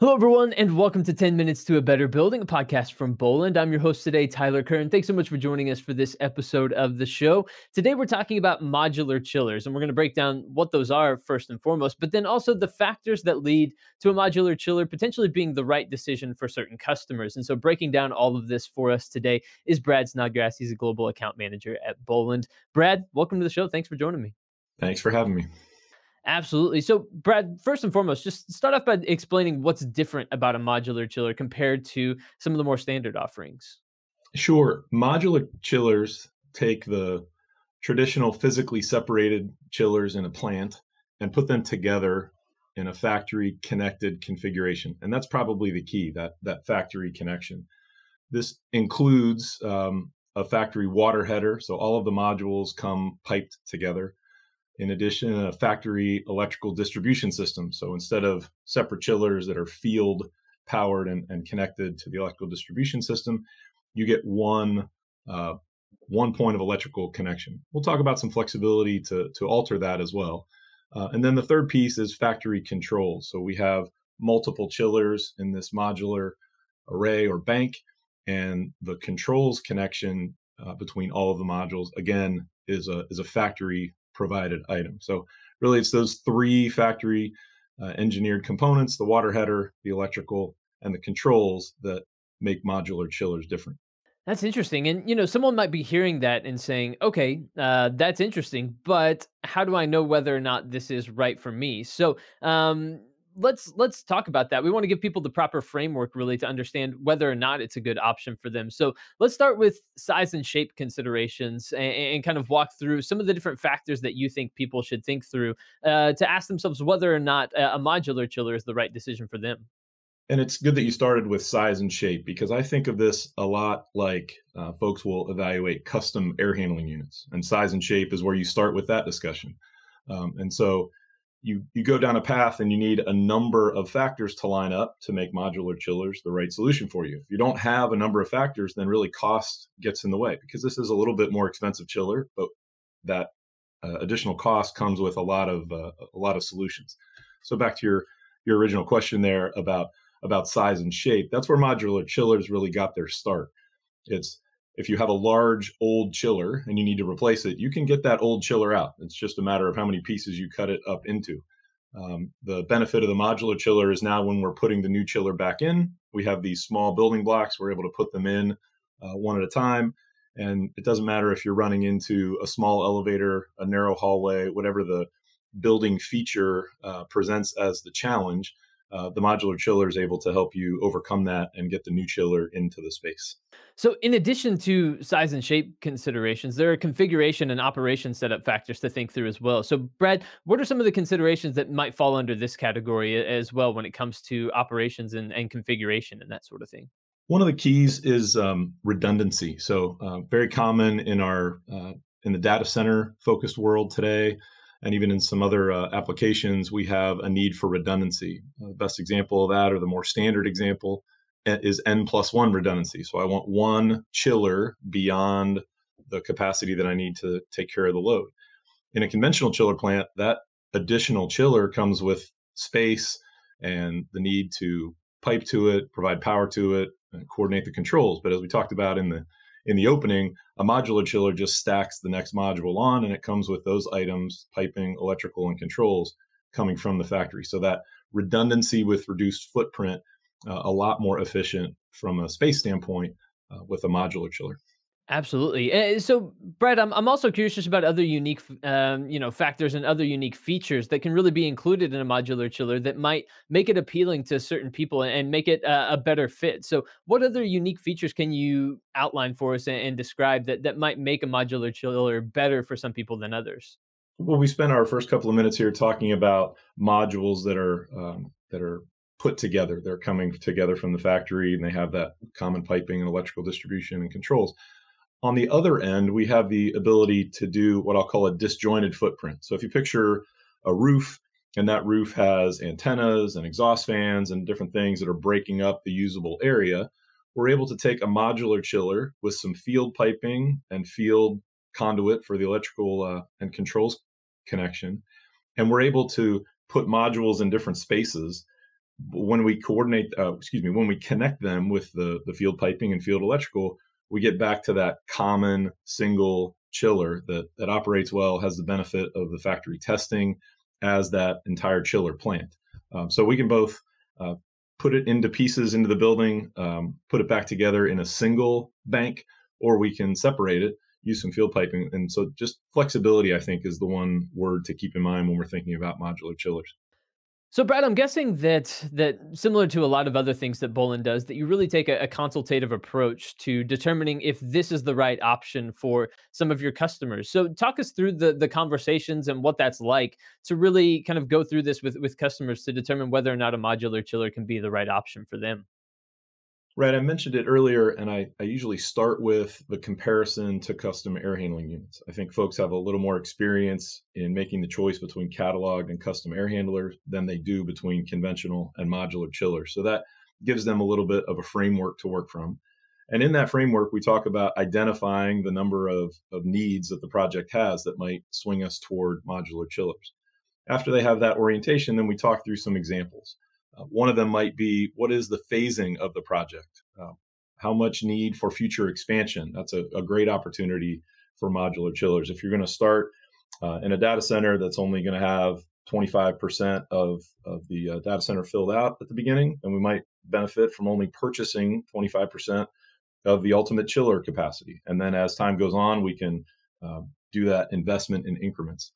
Hello, everyone, and welcome to 10 Minutes to a Better Building, a podcast from Boland. I'm your host today, Tyler Kern. Thanks so much for joining us for this episode of the show. Today, we're talking about modular chillers, and we're going to break down what those are first and foremost, but then also the factors that lead to a modular chiller potentially being the right decision for certain customers. And so, breaking down all of this for us today is Brad Snodgrass. He's a global account manager at Boland. Brad, welcome to the show. Thanks for joining me. Thanks for having me. Absolutely. So, Brad, first and foremost, just start off by explaining what's different about a modular chiller compared to some of the more standard offerings. Sure. Modular chillers take the traditional physically separated chillers in a plant and put them together in a factory connected configuration. And that's probably the key that, that factory connection. This includes um, a factory water header. So all of the modules come piped together in addition, a factory electrical distribution system. So instead of separate chillers that are field powered and, and connected to the electrical distribution system, you get one uh, one point of electrical connection. We'll talk about some flexibility to to alter that as well. Uh, and then the third piece is factory control. So we have multiple chillers in this modular array or bank, and the controls connection uh, between all of the modules again is a is a factory provided item. So really, it's those three factory uh, engineered components: the water header, the electrical, and the controls that make modular chillers different. That's interesting. And, you know, someone might be hearing that and saying, okay, uh, that's interesting, but how do I know whether or not this is right for me? So, um, let's let's talk about that. We want to give people the proper framework really to understand whether or not it's a good option for them. So let's start with size and shape considerations and, and kind of walk through some of the different factors that you think people should think through uh, to ask themselves whether or not a, modular chiller is the right decision for them. And it's good that you started with size and shape because I think of this a lot like uh, folks will evaluate custom air handling units, and size and shape is where you start with that discussion. Um, and so you you go down a path and you need a number of factors to line up to make modular chillers the right solution for you. If you don't have a number of factors, then really cost gets in the way because this is a little bit more expensive chiller, but that uh, additional cost comes with a lot of uh, a lot of solutions. So back to your your original question there about about size and shape. That's where modular chillers really got their start. It's if you have a large old chiller and you need to replace it, you can get that old chiller out. It's just a matter of how many pieces you cut it up into. Um, the benefit of the modular chiller is now when we're putting the new chiller back in, we have these small building blocks. We're able to put them in uh, one at a time. And it doesn't matter if you're running into a small elevator, a narrow hallway, whatever the building feature uh, presents as the challenge, uh, the modular chiller is able to help you overcome that and get the new chiller into the space. So, in addition to size and shape considerations, there are configuration and operation setup factors to think through as well. So, Brad, what are some of the considerations that might fall under this category as well when it comes to operations and, and configuration and that sort of thing? One of the keys is um, redundancy. So, uh, very common in our uh, in the data center focused world today, and even in some other uh, applications, we have a need for redundancy. Uh, the best example of that, or the more standard example, is n plus one redundancy. So I want one chiller beyond the capacity that I need to take care of the load. In a conventional chiller plant, that additional chiller comes with space and the need to pipe to it, provide power to it, and coordinate the controls. But as we talked about in the in the opening, a modular chiller just stacks the next module on and it comes with those items, piping, electrical, and controls coming from the factory. So that redundancy with reduced footprint uh, a lot more efficient from a space standpoint uh, with a modular chiller. Absolutely. Eh, so, Brad, I'm I'm also curious just about other unique, um, you know, factors and other unique features that can really be included in a modular chiller that might make it appealing to certain people and make it a, a better fit. So, what other unique features can you outline for us and, and, describe that that might make a modular chiller better for some people than others? Well, we spent our first couple of minutes here talking about modules that are um, that are put together. They're coming together from the factory and they have that common piping and electrical distribution and controls. On the other end, we have the ability to do what I'll call a disjointed footprint. So if you picture a roof and that roof has antennas and exhaust fans and different things that are breaking up the usable area, we're able to take a modular chiller with some field piping and field conduit for the electrical uh, and controls connection. And we're able to put modules in different spaces when we coordinate, uh, excuse me, when we connect them with the the field piping and field electrical, we get back to that common single chiller that that operates well, has the benefit of the factory testing as that entire chiller plant. Um, so we can both uh, put it into pieces into the building, um, put it back together in a single bank, or we can separate it, use some field piping. And so just flexibility, I think, is the one word to keep in mind when we're thinking about modular chillers. So, Brad, I'm guessing that that similar to a lot of other things that Boland does, that you really take a, a, consultative approach to determining if this is the right option for some of your customers. So, talk us through the the conversations and what that's like to really kind of go through this with with customers to determine whether or not a modular chiller can be the right option for them. Right. I mentioned it earlier, and I, I usually start with the comparison to custom air handling units. I think folks have a little more experience in making the choice between cataloged and custom air handlers than they do between conventional and modular chillers. So that gives them a little bit of a framework to work from. And in that framework, we talk about identifying the number of, of needs that the project has that might swing us toward modular chillers. After they have that orientation, then we talk through some examples. Uh, one of them might be what is the phasing of the project? Uh, how much need for future expansion? That's a, a, great opportunity for modular chillers. If you're going to start uh, in a data center that's only going to have 25% of, of the uh, data center filled out at the beginning, then we might benefit from only purchasing 25% of the ultimate chiller capacity. And then as time goes on, we can uh, do that investment in increments.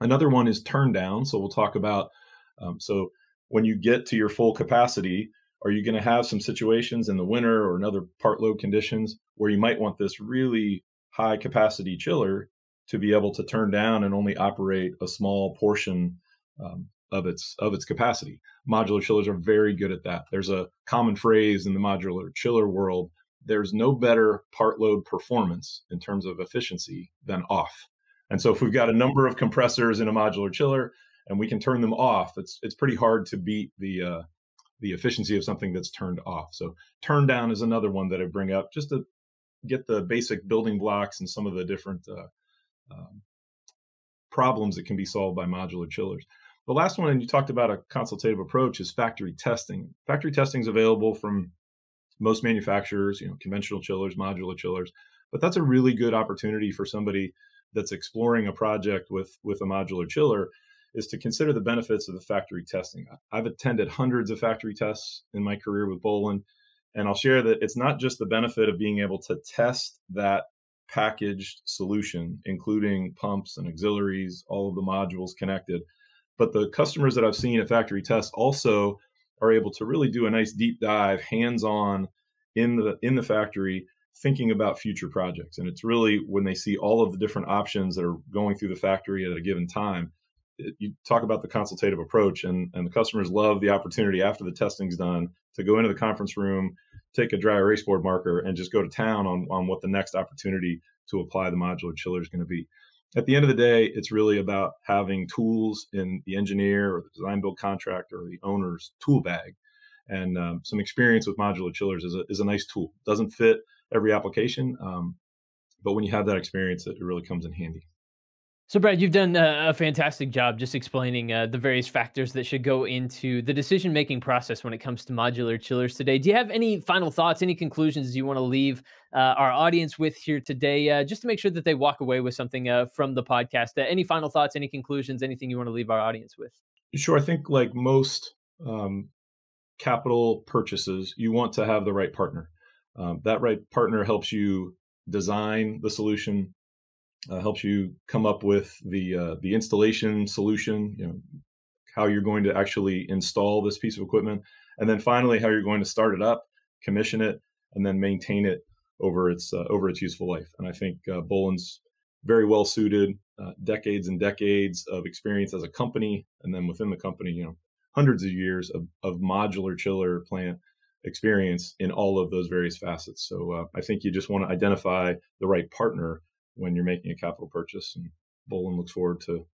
Another one is turn down. So we'll talk about um, so when you get to your full capacity, are you going to have some situations in the winter or in other part load conditions where you might want this really high capacity chiller to be able to turn down and only operate a small portion um, of its of its capacity? Modular chillers are very good at that. There's a common phrase in the modular chiller world. There's no better part load performance in terms of efficiency than off. And so if we've got a number of compressors in a modular chiller, and we can turn them off. It's it's pretty hard to beat the uh, the efficiency of something that's turned off. So turn down is another one that I bring up just to get the basic building blocks and some of the different uh, um, problems that can be solved by modular chillers. The last one, and you talked about a consultative approach, is factory testing. Factory testing is available from most manufacturers, you know, conventional chillers, modular chillers, but that's a really good opportunity for somebody that's exploring a project with with a modular chiller is to consider the benefits of the factory testing. I've attended hundreds of factory tests in my career with Boland, and I'll share that it's not just the benefit of being able to test that packaged solution, including pumps and auxiliaries, all of the modules connected, but the customers that I've seen at factory tests also are able to really do a nice deep dive, hands-on in the in the factory thinking about future projects and it's really when they see all of the different options that are going through the factory at a given time you talk about the consultative approach and, and the customers love the opportunity after the testing's done to go into the conference room take a dry erase board marker and just go to town on, on what the next opportunity to apply the modular chiller is going to be. At the end of the day it's really about having tools in the engineer or the design build contractor or the owner's tool bag. And um, some experience with modular chillers is a, is a nice tool. Doesn't fit every application um, but when you have that experience it really comes in handy so, Brad, you've done a, fantastic job just explaining uh, the various factors that should go into the decision making process when it comes to modular chillers today. Do you have any final thoughts, any conclusions you want to leave uh, our audience with here today, uh, just to make sure that they walk away with something uh, from the podcast? Uh, any final thoughts, any conclusions, anything you want to leave our audience with? Sure. I think, like most um, capital purchases, you want to have the right partner. Um, that right partner helps you design the solution uh, helps you come up with the uh, the installation solution. You know how you're going to actually install this piece of equipment, and then finally how you're going to start it up, commission it, and then maintain it over its uh, over its useful life. And I think uh, Boland's very well suited, uh, decades and decades of experience as a company, and then within the company, you know, hundreds of years of, of modular chiller plant experience in all of those various facets. So uh, I think you just want to identify the right partner when you're making a capital purchase. And Boland looks forward to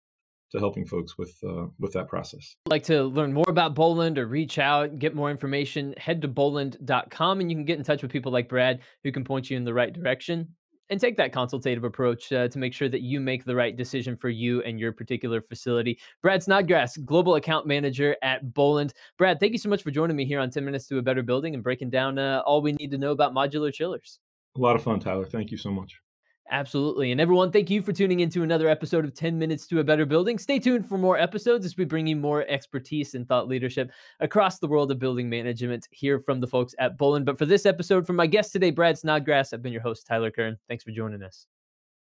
to helping folks with uh, with that process. Like to learn more about Boland or reach out, get more information, head to boland.com and you can get in touch with people like Brad who can point you in the right direction. and take that consultative approach uh, to make sure that you make the right decision for you and your particular facility. Brad Snodgrass, Global Account Manager at Boland. Brad, thank you so much for joining me here on 10 Minutes to a Better Building and breaking down uh, all we need to know about modular chillers. A lot of fun, Tyler. Thank you so much. Absolutely. And everyone, thank you for tuning into another episode of 10 Minutes to a Better Building. Stay tuned for more episodes as we bring you more expertise and thought leadership across the world of building management here from the folks at Boland. But for this episode, from my guest today, Brad Snodgrass, I've been your host, Tyler Kern. Thanks for joining us.